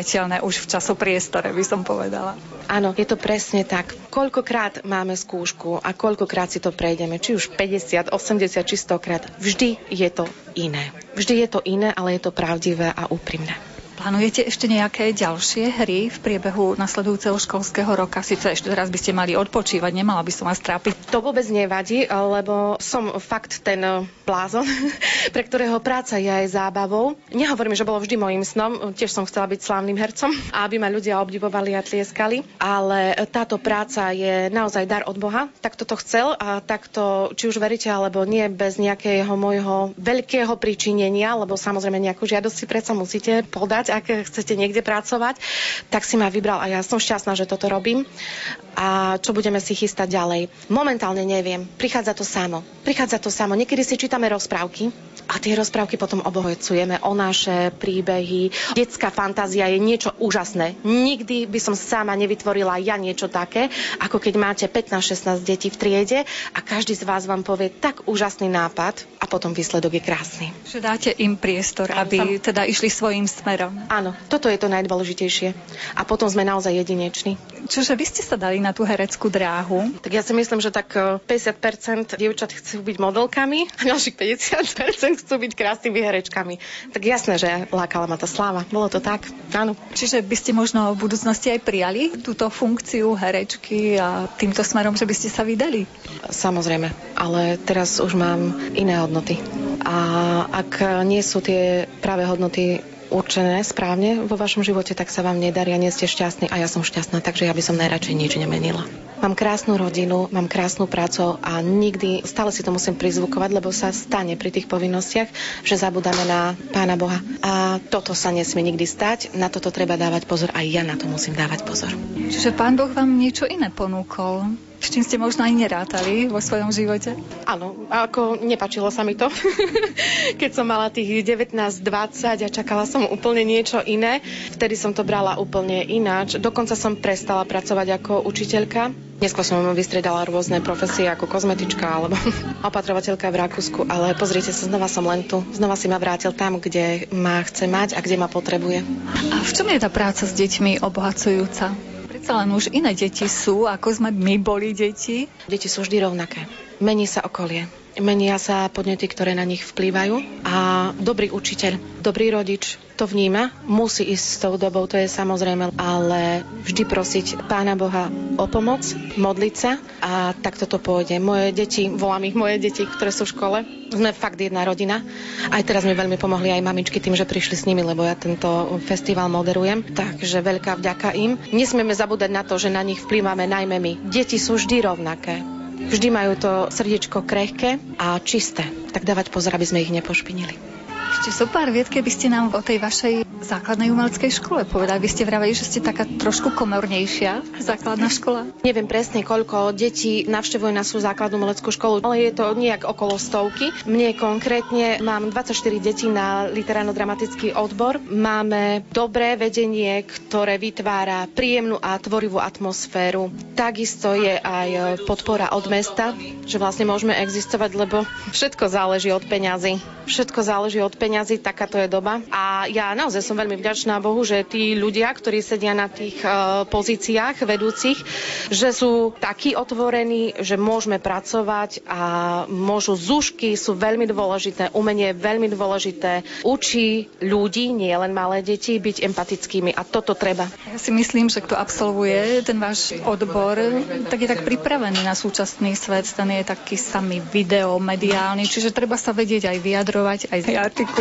neopakovateľné už v časopriestore, by som povedala. Áno, je to presne tak. Koľkokrát máme skúšku a koľkokrát si to prejdeme, či už 50, 80 či 100 krát, vždy je to iné. Vždy je to iné, ale je to pravdivé a úprimné. Plánujete ešte nejaké ďalšie hry v priebehu nasledujúceho školského roka? Sice ešte teraz by ste mali odpočívať, nemala by som vás trápiť. To vôbec nevadí, lebo som fakt ten blázon, [laughs] pre ktorého práca je aj zábavou. Nehovorím, že bolo vždy môjim snom, tiež som chcela byť slávnym hercom, [laughs] aby ma ľudia obdivovali a tlieskali, ale táto práca je naozaj dar od Boha, tak toto chcel a takto, či už veríte alebo nie, bez nejakého môjho veľkého pričinenia, lebo samozrejme nejakú žiadosť si predsa musíte podať ak chcete niekde pracovať, tak si ma vybral a ja som šťastná, že toto robím. A čo budeme si chystať ďalej? Momentálne neviem. Prichádza to samo. Prichádza to samo. Niekedy si čítame rozprávky a tie rozprávky potom obohacujeme o naše príbehy. Detská fantázia je niečo úžasné. Nikdy by som sama nevytvorila ja niečo také, ako keď máte 15-16 detí v triede a každý z vás vám povie tak úžasný nápad a potom výsledok je krásny. Že dáte im priestor, aby teda išli svojim smerom. Áno, toto je to najdôležitejšie. A potom sme naozaj jedineční. Čože vy ste sa dali na tú hereckú dráhu? Tak ja si myslím, že tak 50% e, dievčat chcú byť modelkami a ďalších 50% chcú byť krásnymi herečkami. Tak jasné, že lákala ma tá sláva. Bolo to tak, áno. Čiže by ste možno v budúcnosti aj prijali túto funkciu herečky a týmto smerom, že by ste sa vydali? Samozrejme, ale teraz už mám iné hodnoty. A ak nie sú tie práve hodnoty určené správne vo vašom živote, tak sa vám nedarí a nie ste šťastní a ja som šťastná, takže ja by som najradšej nič nemenila. Mám krásnu rodinu, mám krásnu prácu a nikdy, stále si to musím prizvukovať, lebo sa stane pri tých povinnostiach, že zabudáme na Pána Boha. A toto sa nesmie nikdy stať, na toto treba dávať pozor, aj ja na to musím dávať pozor. Čiže Pán Boh vám niečo iné ponúkol? S čím ste možno aj nerátali vo svojom živote? Áno, ako nepačilo sa mi to. [laughs] Keď som mala tých 19-20 a čakala som úplne niečo iné, vtedy som to brala úplne ináč. Dokonca som prestala pracovať ako učiteľka Neskôr som vystredala rôzne profesie ako kozmetička alebo [laughs] opatrovateľka v Rakúsku, ale pozrite sa, znova som len tu. Znova si ma vrátil tam, kde ma chce mať a kde ma potrebuje. A v čom je tá práca s deťmi obohacujúca? Predsa len už iné deti sú, ako sme my boli deti. Deti sú vždy rovnaké. Mení sa okolie menia sa podnety, ktoré na nich vplývajú a dobrý učiteľ, dobrý rodič to vníma, musí ísť s tou dobou, to je samozrejme, ale vždy prosiť Pána Boha o pomoc, modliť sa a takto to pôjde. Moje deti, volám ich moje deti, ktoré sú v škole, sme fakt jedna rodina. Aj teraz mi veľmi pomohli aj mamičky tým, že prišli s nimi, lebo ja tento festival moderujem, takže veľká vďaka im. Nesmieme zabúdať na to, že na nich vplývame najmä my. Deti sú vždy rovnaké Vždy majú to srdiečko krehké a čisté. Tak dávať pozor, aby sme ich nepošpinili. Ešte so pár vied, keby ste nám o tej vašej základnej umeleckej škole povedali. Vy ste vraveli, že ste taká trošku komornejšia základná škola. Neviem presne, koľko detí navštevuje na svoju základnú umeleckú školu, ale je to nejak okolo stovky. Mne konkrétne mám 24 detí na literárno-dramatický odbor. Máme dobré vedenie, ktoré vytvára príjemnú a tvorivú atmosféru. Takisto je aj podpora od mesta, že vlastne môžeme existovať, lebo všetko záleží od peňazí. Všetko záleží od peňazí, takáto je doba. A ja naozaj som veľmi vďačná Bohu, že tí ľudia, ktorí sedia na tých uh, pozíciách vedúcich, že sú takí otvorení, že môžeme pracovať a môžu zúšky sú veľmi dôležité, umenie je veľmi dôležité. Učí ľudí, nie len malé deti, byť empatickými a toto treba. Ja si myslím, že kto absolvuje ten váš odbor, tak je tak pripravený na súčasný svet, ten je taký samý video, mediálny, čiže treba sa vedieť aj vyjadrovať, aj artikulovať.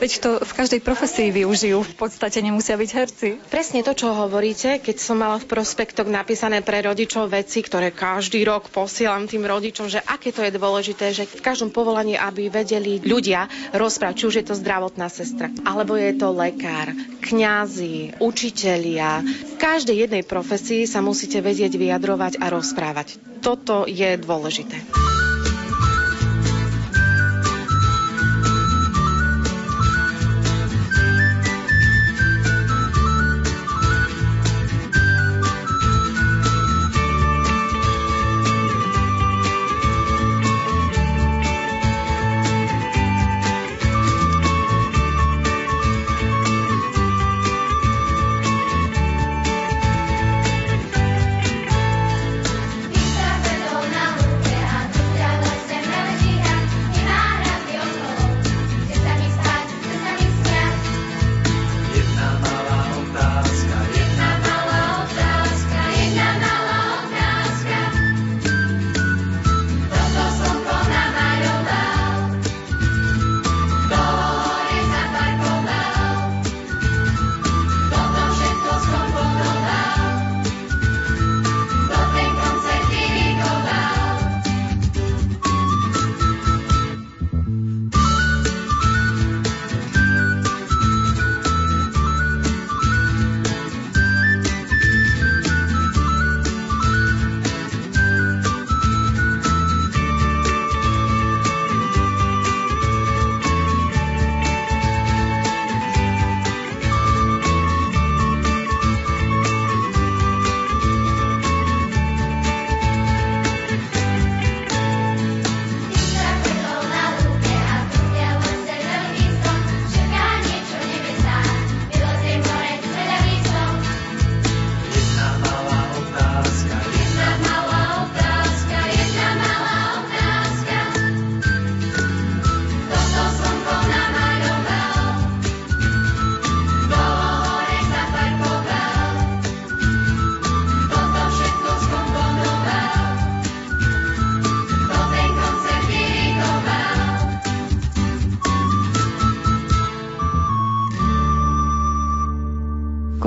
Veď to v každej profesii využijú, v podstate nemusia byť herci. Presne to, čo hovoríte, keď som mala v prospektoch napísané pre rodičov veci, ktoré každý rok posielam tým rodičom, že aké to je dôležité, že v každom povolaní, aby vedeli ľudia rozprávať, či už je to zdravotná sestra, alebo je to lekár, kňazi, učitelia. V každej jednej profesii sa musíte vedieť vyjadrovať a rozprávať. Toto je dôležité.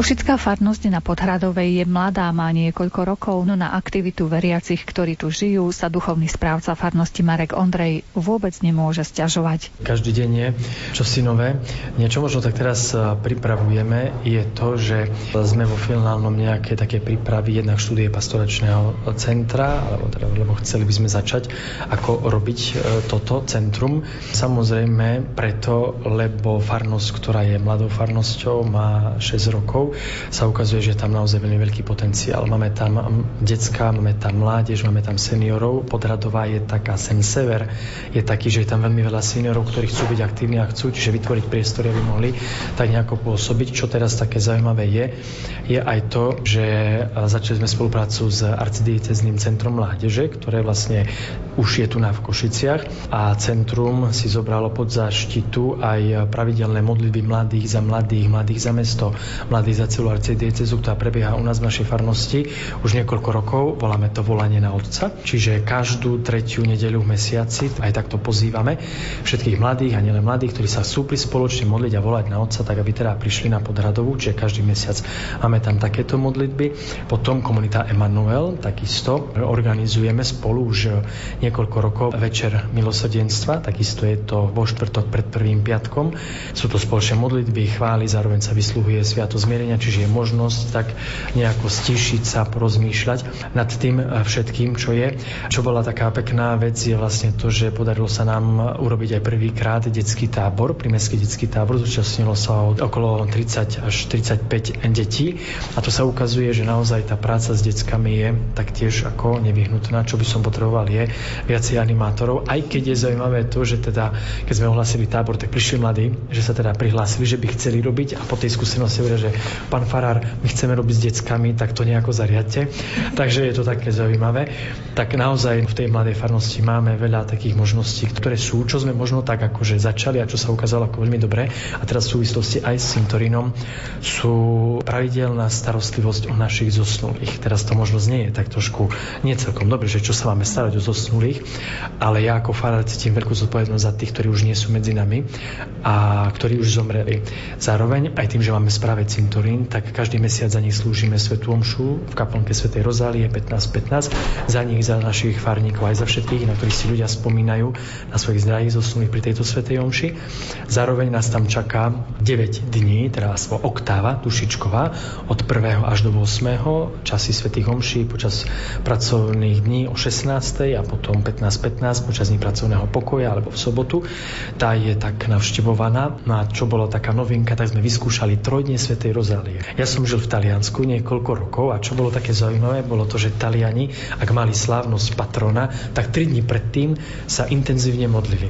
Košická farnosť na Podhradovej je mladá, má niekoľko rokov, no na aktivitu veriacich, ktorí tu žijú, sa duchovný správca farnosti Marek Ondrej vôbec nemôže stiažovať. Každý deň je čosi nové. Niečo možno tak teraz pripravujeme je to, že sme vo finálnom nejaké také prípravy jednak štúdie pastoračného centra, alebo teda, lebo chceli by sme začať, ako robiť e, toto centrum. Samozrejme preto, lebo farnosť, ktorá je mladou farnosťou, má 6 rokov, sa ukazuje, že je tam naozaj veľmi veľký potenciál. Máme tam detská, máme tam mládež, máme tam seniorov. Podradová je taká, sem sever je taký, že je tam veľmi veľa seniorov, ktorí chcú byť aktívni a chcú, čiže vytvoriť priestory, aby mohli tak nejako pôsobiť. Čo teraz také zaujímavé je, je aj to, že začali sme spoluprácu s arcidiecezným centrom mládeže, ktoré vlastne už je tu na v Košiciach a centrum si zobralo pod záštitu aj pravidelné modlitby mladých za mladých, mladých za mesto, mladých za celú arcidiecezu, ktorá prebieha u nás v našej farnosti už niekoľko rokov. Voláme to volanie na Otca. Čiže každú tretiu nedeľu v mesiaci aj takto pozývame všetkých mladých a nielen mladých, ktorí sa pri spoločne modliť a volať na Otca, tak aby teda prišli na Podradovú, čiže každý mesiac máme tam takéto modlitby. Potom komunita Emanuel, takisto organizujeme spolu už niekoľko rokov večer milosrdenstva, takisto je to vo štvrtok pred prvým piatkom. Sú to spoločné modlitby, chvály, zároveň sa vysluhuje sviato zmierenia, čiže je možnosť tak nejako stišiť sa, porozmýšľať nad tým všetkým, čo je. Čo bola taká pekná vec je vlastne to, že podarilo sa nám urobiť aj prvýkrát detský tábor, primeský detský tábor, zúčastnilo sa okolo 30 až 35 detí. A to sa ukazuje, že naozaj tá práca s deckami je taktiež ako nevyhnutná, čo by som potreboval je viacej animátorov, aj keď je zaujímavé to, že teda, keď sme ohlasili tábor, tak prišli mladí, že sa teda prihlásili, že by chceli robiť. A po tej skúsenosti hovoria, že pán Farár, my chceme robiť s deckami, tak to nejako zariadte. Takže je to také zaujímavé. Tak naozaj v tej mladej farnosti máme veľa takých možností, ktoré sú, čo sme možno tak akože začali a čo sa ukázalo ako veľmi dobré. A teraz v súvislosti aj s cintorínom sú pravidelná starostlivosť o našich zosnulých. Teraz to možno znie tak trošku nie celkom dobre, že čo sa máme starať o zosnulých, ale ja ako farár cítim veľkú zodpovednosť za tých, ktorí už nie sú medzi nami a ktorí už zomreli. Zároveň aj tým, že máme správe cintorín, tak každý mesiac za nich slúžime Svetu Omšu v kaplnke Svetej Rozálie 15.15. Za nich, za našich farníkov, aj za všetkých, na ktorých si ľudia spomínajú na svojich zdravých zosnulých pri tejto Svetej Omši. Zároveň nás tam čaká 9 dní, teda oktáva dušičková od 1. až do 8. časy Svetých Omší počas pracovných dní o 16. a potom 15.15 počas dní pracovného pokoja alebo v sobotu. Tá je tak navštevovaná. No a čo bolo taká novinka, tak sme vyskúšali trojdne Svetej Rozálie. Ja som žil v Taliansku niekoľko rokov a čo bolo také zaujímavé, bolo to, že Taliani, ak mali slávnosť patrona, tak tri dní predtým sa intenzívne modlili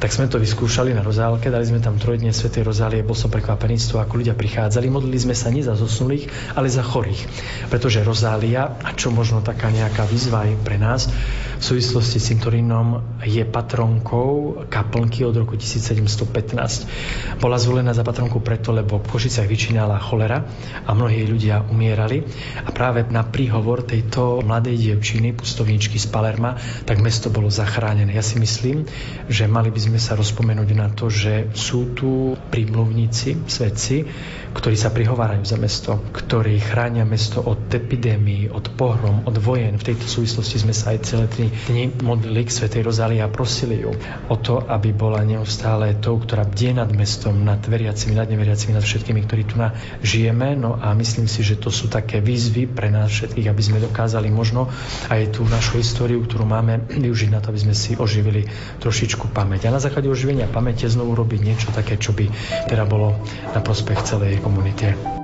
tak sme to vyskúšali na rozálke, dali sme tam trojdne Svetej Rozálie, bol som prekvapený z toho, ako ľudia prichádzali. Modlili sme sa nie za zosnulých, ale za chorých. Pretože Rozália, a čo možno taká nejaká výzva aj pre nás, v súvislosti s cintorínom je patronkou kaplnky od roku 1715. Bola zvolená za patronku preto, lebo v Košicách vyčínala cholera a mnohí ľudia umierali. A práve na príhovor tejto mladej dievčiny, pustovničky z Palerma, tak mesto bolo zachránené. Ja si myslím, že mali by sme sa rozpomenúť na to, že sú tu prímluvníci, svedci, ktorí sa prihovárajú za mesto, ktorí chránia mesto od epidémií, od pohrom, od vojen. V tejto súvislosti sme sa aj celé tri dni modlili k Svetej Rozálii a prosili ju o to, aby bola neustále tou, ktorá bdie nad mestom, nad veriacimi, nad neveriacimi, nad všetkými, ktorí tu na žijeme. No a myslím si, že to sú také výzvy pre nás všetkých, aby sme dokázali možno aj tú našu históriu, ktorú máme, využiť na to, aby sme si oživili trošičku pamäť. A na základe oživenia pamäte znovu robiť niečo také, čo by teda bolo na prospech celej komunite.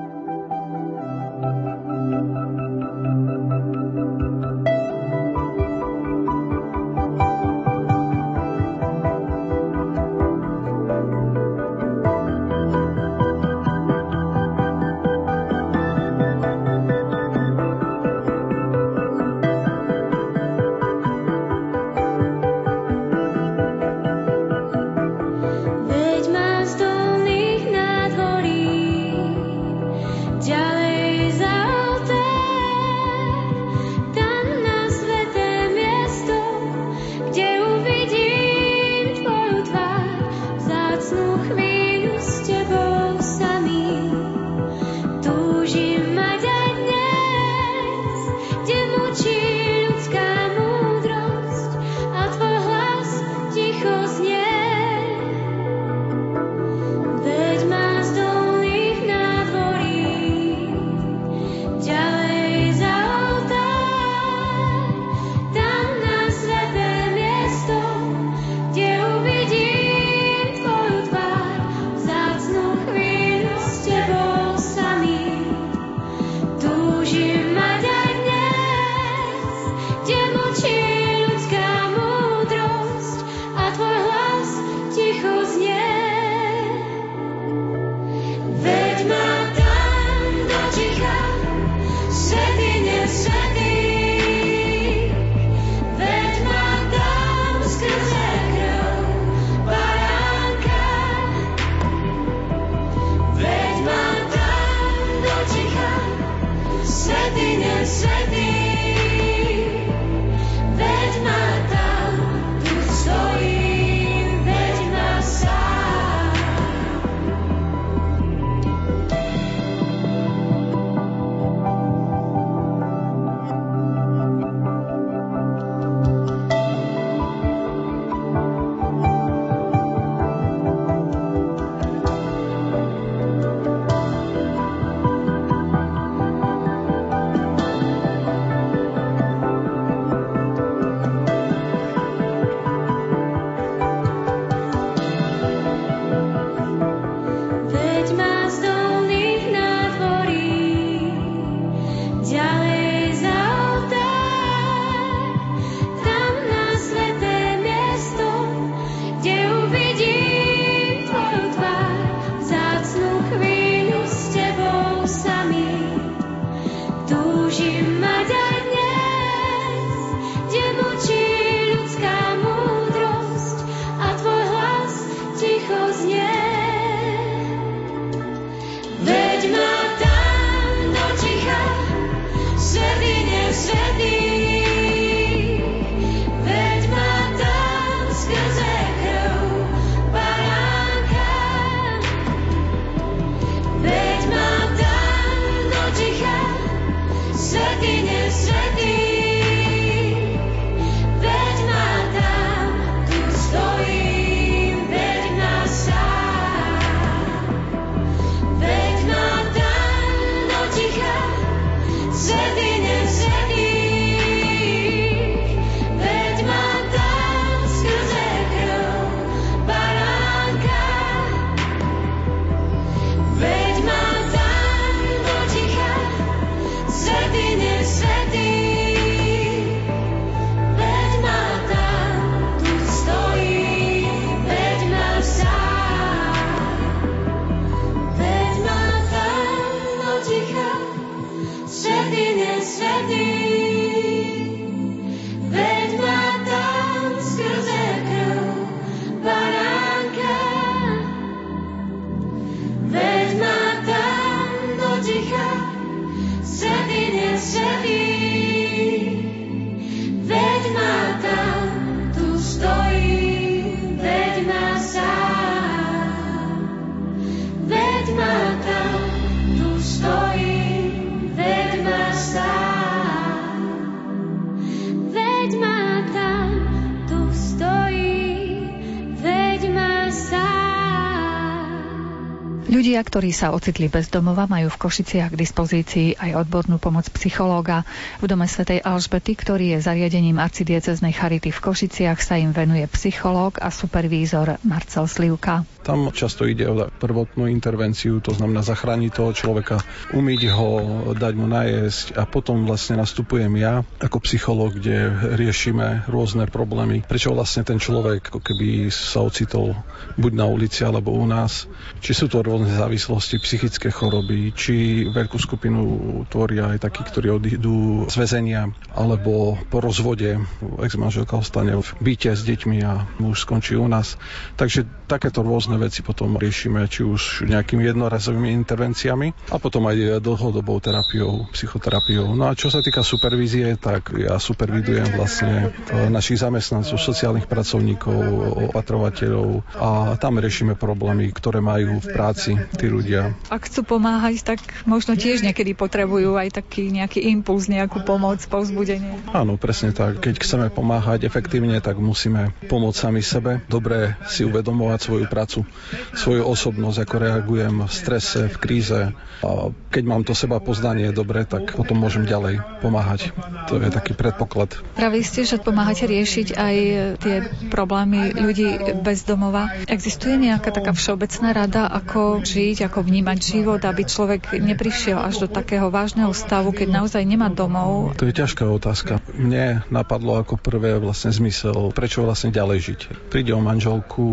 Ktorí sa ocitli bez domova, majú v Košiciach k dispozícii aj odbornú pomoc psychológa. V dome svätej Alžbety, ktorý je zariadením arcidieceznej charity v Košiciach, sa im venuje psychológ a supervízor Marcel Slivka. Tam často ide o prvotnú intervenciu, to znamená zachrániť toho človeka, umyť ho, dať mu najesť a potom vlastne nastupujem ja ako psychológ, kde riešime rôzne problémy. Prečo vlastne ten človek ako keby sa ocitol buď na ulici alebo u nás. Či sú to rôzne závislosti, psychické choroby, či veľkú skupinu tvoria aj takí, ktorí odídu z väzenia, alebo po rozvode ex-manželka ostane v byte s deťmi a muž skončí u nás. Takže takéto rôzne rôzne veci potom riešime, či už nejakými jednorazovými intervenciami a potom aj dlhodobou terapiou, psychoterapiou. No a čo sa týka supervízie, tak ja supervidujem vlastne e, našich zamestnancov, sociálnych pracovníkov, opatrovateľov a tam riešime problémy, ktoré majú v práci tí ľudia. Ak chcú pomáhať, tak možno tiež niekedy potrebujú aj taký nejaký impuls, nejakú pomoc, povzbudenie. Áno, presne tak. Keď chceme pomáhať efektívne, tak musíme pomôcť sami sebe, dobre si uvedomovať svoju prácu, svoju osobnosť, ako reagujem v strese, v kríze. A keď mám to seba poznanie dobre, tak potom môžem ďalej pomáhať. To je taký predpoklad. Pravili ste, že pomáhate riešiť aj tie problémy ľudí bez domova. Existuje nejaká taká všeobecná rada, ako žiť, ako vnímať život, aby človek neprišiel až do takého vážneho stavu, keď naozaj nemá domov? To je ťažká otázka. Mne napadlo ako prvé vlastne zmysel, prečo vlastne ďalej žiť. Príde o manželku,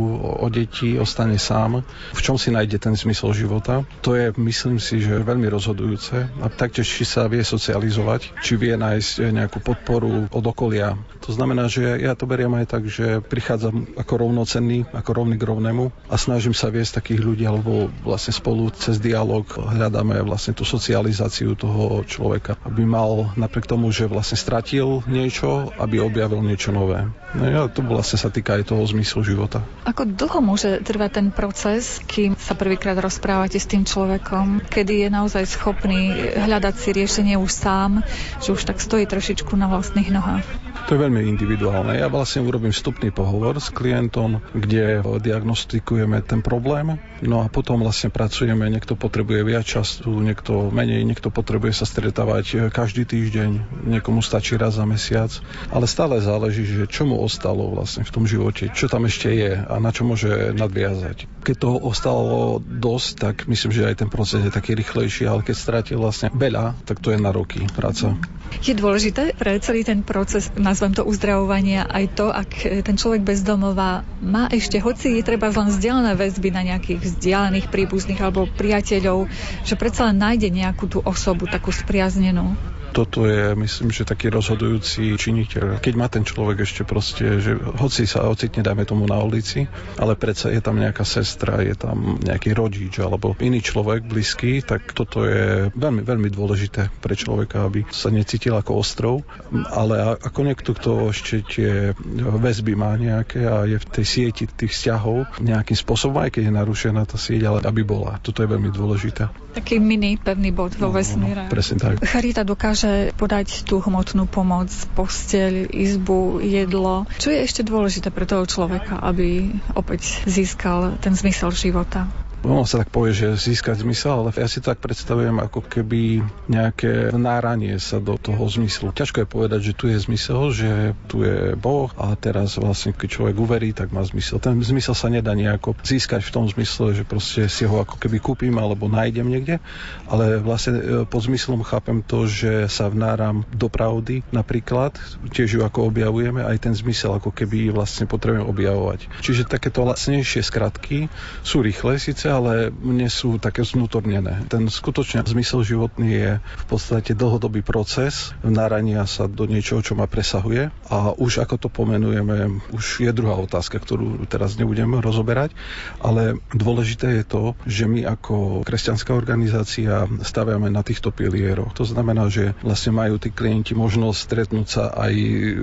o deti, ostane ostane sám, v čom si nájde ten zmysel života. To je, myslím si, že veľmi rozhodujúce. A taktiež, či sa vie socializovať, či vie nájsť nejakú podporu od okolia. To znamená, že ja to beriem aj tak, že prichádzam ako rovnocenný, ako rovný k rovnému a snažím sa viesť takých ľudí, alebo vlastne spolu cez dialog hľadáme vlastne tú socializáciu toho človeka, aby mal napriek tomu, že vlastne stratil niečo, aby objavil niečo nové. No ja, to vlastne sa týka aj toho zmyslu života. Ako dlho môže trvať ten proces, kým sa prvýkrát rozprávate s tým človekom, kedy je naozaj schopný hľadať si riešenie už sám, že už tak stojí trošičku na vlastných nohách? To je veľmi individuálne. Ja vlastne urobím vstupný pohovor s klientom, kde diagnostikujeme ten problém, no a potom vlastne pracujeme, niekto potrebuje viac času, niekto menej, niekto potrebuje sa stretávať každý týždeň, niekomu stačí raz za mesiac, ale stále záleží, že čo mu ostalo vlastne v tom živote, čo tam ešte je a na čo môže nadviazať. Keď toho ostalo dosť, tak myslím, že aj ten proces je taký rýchlejší, ale keď strátil vlastne veľa, tak to je na roky práca. Je dôležité pre celý ten proces, nazvem to uzdravovania, aj to, ak ten človek bezdomová má ešte, hoci je treba len vzdialené väzby na nejakých vzdialených príbuzných alebo priateľov, že predsa len nájde nejakú tú osobu takú spriaznenú toto je, myslím, že taký rozhodujúci činiteľ. Keď má ten človek ešte proste, že hoci sa ocitne, dajme tomu na ulici, ale predsa je tam nejaká sestra, je tam nejaký rodič alebo iný človek blízky, tak toto je veľmi, veľmi dôležité pre človeka, aby sa necítil ako ostrov, ale ako niekto, kto ešte tie väzby má nejaké a je v tej sieti tých vzťahov nejakým spôsobom, aj keď je narušená tá sieť, ale aby bola. Toto je veľmi dôležité. Taký mini pevný bod vo no, vesmíre. No, presne tak. Charita dokáže podať tú hmotnú pomoc, posteľ, izbu, jedlo. Čo je ešte dôležité pre toho človeka, aby opäť získal ten zmysel života? Ono sa tak povie, že získať zmysel, ale ja si tak predstavujem ako keby nejaké náranie sa do toho zmyslu. Ťažko je povedať, že tu je zmysel, že tu je Boh a teraz vlastne, keď človek uverí, tak má zmysel. Ten zmysel sa nedá nejako získať v tom zmysle, že proste si ho ako keby kúpim alebo nájdem niekde, ale vlastne e, pod zmyslom chápem to, že sa vnáram do pravdy napríklad, tiež ju ako objavujeme, aj ten zmysel ako keby vlastne potrebujeme objavovať. Čiže takéto lacnejšie skratky sú rýchle síce, ale mne sú také znútornené. Ten skutočne zmysel životný je v podstate dlhodobý proces narania sa do niečoho, čo ma presahuje a už ako to pomenujeme, už je druhá otázka, ktorú teraz nebudem rozoberať, ale dôležité je to, že my ako kresťanská organizácia staviame na týchto pilieroch. To znamená, že vlastne majú tí klienti možnosť stretnúť sa aj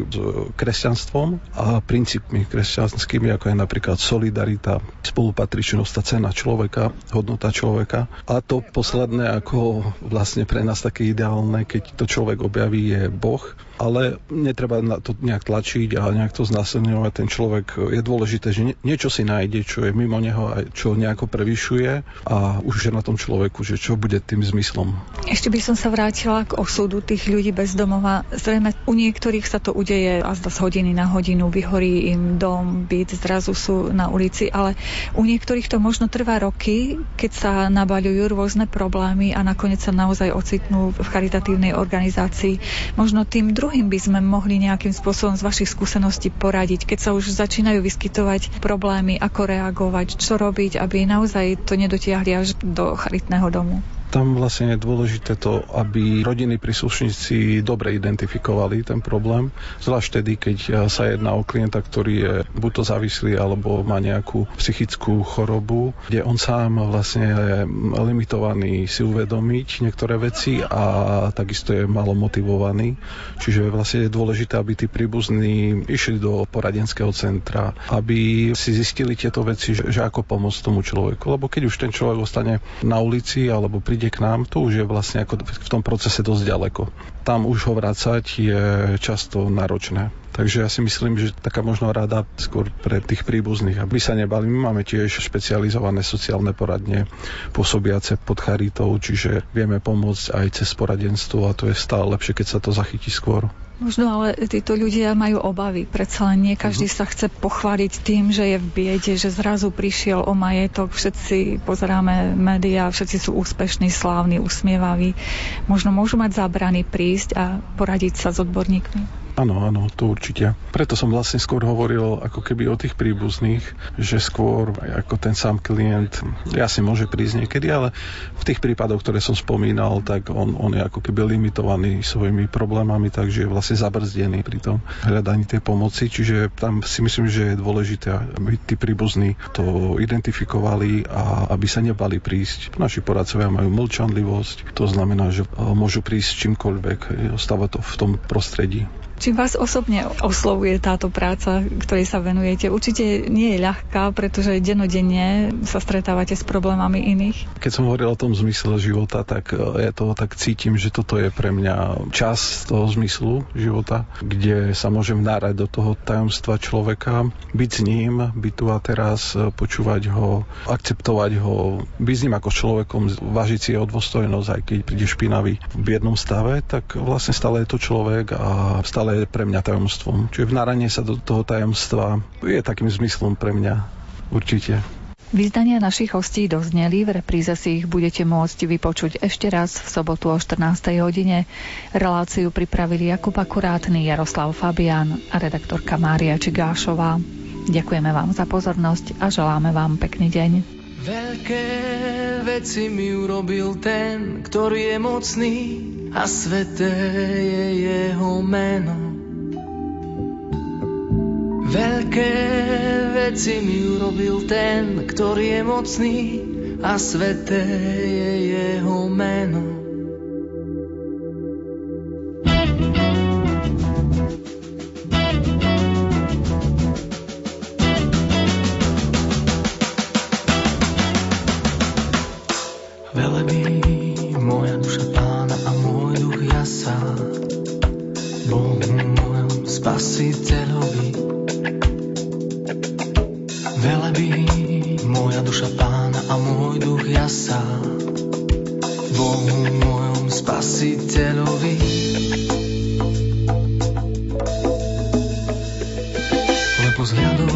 s kresťanstvom a princípmi kresťanskými, ako je napríklad solidarita, spolupatričnosť, tá cena človeka človeka, hodnota človeka. A to posledné, ako vlastne pre nás také ideálne, keď to človek objaví, je Boh, ale netreba na to nejak tlačiť a nejak to znásilňovať. Ten človek je dôležité, že niečo si nájde, čo je mimo neho a čo nejako prevyšuje a už je na tom človeku, že čo bude tým zmyslom. Ešte by som sa vrátila k osudu tých ľudí bez domova. Zrejme u niektorých sa to udeje a z hodiny na hodinu vyhorí im dom, byt, zrazu sú na ulici, ale u niektorých to možno trvá roky, keď sa nabaľujú rôzne problémy a nakoniec sa naozaj ocitnú v charitatívnej organizácii. Možno tým druhým by sme mohli nejakým spôsobom z vašich skúseností poradiť, keď sa už začínajú vyskytovať problémy, ako reagovať, čo robiť, aby naozaj to nedotiahli až do charitného domu? Tam vlastne je dôležité to, aby rodiny príslušníci dobre identifikovali ten problém, zvlášť vtedy, keď sa jedná o klienta, ktorý je buď to závislý, alebo má nejakú psychickú chorobu, kde on sám vlastne je limitovaný si uvedomiť niektoré veci a takisto je malo motivovaný. Čiže vlastne je dôležité, aby tí príbuzní išli do poradenského centra, aby si zistili tieto veci, že, že ako pomôcť tomu človeku. Lebo keď už ten človek ostane na ulici alebo príde príde k nám, to už je vlastne ako v tom procese dosť ďaleko. Tam už ho vrácať je často náročné. Takže ja si myslím, že taká možno rada skôr pre tých príbuzných, aby sa nebali. My máme tiež špecializované sociálne poradne pôsobiace pod charitou, čiže vieme pomôcť aj cez poradenstvo a to je stále lepšie, keď sa to zachytí skôr. Možno ale títo ľudia majú obavy. Predsa len nie každý uh-huh. sa chce pochváliť tým, že je v biede, že zrazu prišiel o majetok. Všetci pozeráme médiá, všetci sú úspešní, slávni, usmievaví. Možno môžu mať zábrany prísť a poradiť sa s odborníkmi. Áno, áno, to určite. Preto som vlastne skôr hovoril ako keby o tých príbuzných, že skôr ako ten sám klient jasne môže prísť niekedy, ale v tých prípadoch, ktoré som spomínal, tak on, on je ako keby limitovaný svojimi problémami, takže je vlastne zabrzdený pri tom hľadaní tej pomoci. Čiže tam si myslím, že je dôležité, aby tí príbuzní to identifikovali a aby sa nebali prísť. Naši poradcovia majú mlčanlivosť, to znamená, že môžu prísť čímkoľvek, ostáva to v tom prostredí. Či vás osobne oslovuje táto práca, ktorej sa venujete? Určite nie je ľahká, pretože denodenne sa stretávate s problémami iných. Keď som hovoril o tom zmysle života, tak e, ja to tak cítim, že toto je pre mňa čas toho zmyslu života, kde sa môžem nárať do toho tajomstva človeka, byť s ním, byť tu a teraz, e, počúvať ho, akceptovať ho, byť s ním ako človekom, vážiť si jeho dôstojnosť, aj keď príde špinavý v biednom stave, tak vlastne stále je to človek a stále ale je pre mňa tajomstvom. Čiže vnáranie sa do toho tajomstva je takým zmyslom pre mňa určite. Vyzdania našich hostí dozneli, v repríze si ich budete môcť vypočuť ešte raz v sobotu o 14. hodine. Reláciu pripravili Jakub Akurátny, Jaroslav Fabian a redaktorka Mária Čigášová. Ďakujeme vám za pozornosť a želáme vám pekný deň. Veľké veci mi urobil ten, ktorý je mocný a sveté je jeho meno. Veľké veci mi urobil ten, ktorý je mocný a sveté je jeho meno. Velebí moja duša pána a môj duch jasá Bohu môjom spasiteľovi. Velebí moja duša pána a môj duch jasá Bohu môjom spasiteľovi. Lebo vzhľadom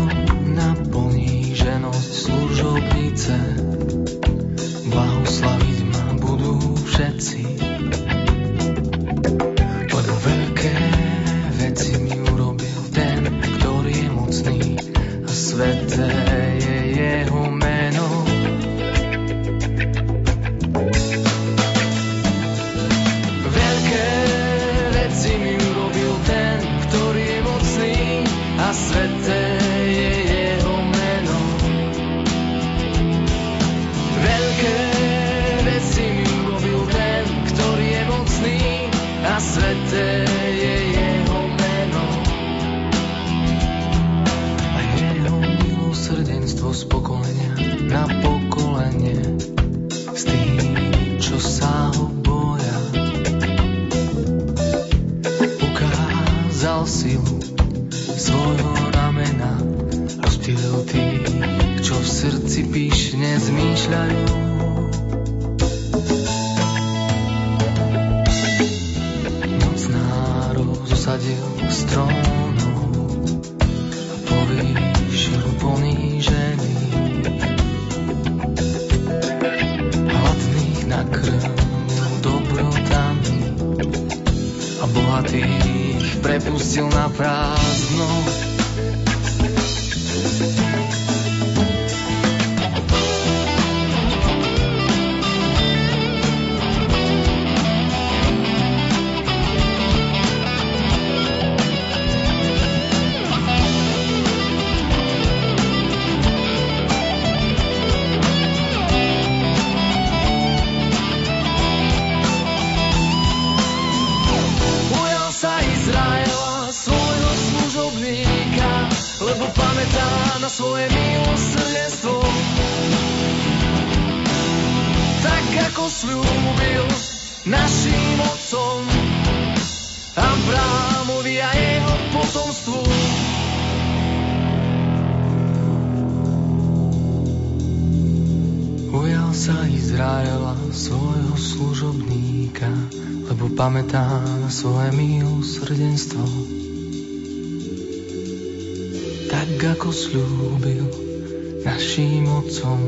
naším otcom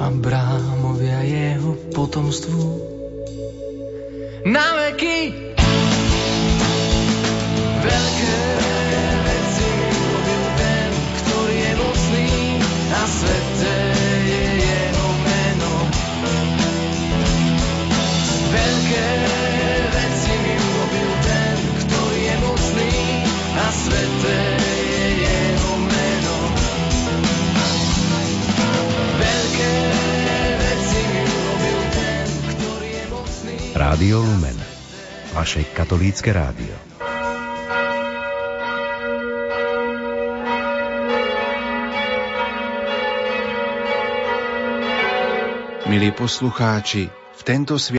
a brámovia jeho potomstvu. katolícke rádio. Milí poslucháči, v tento sviatok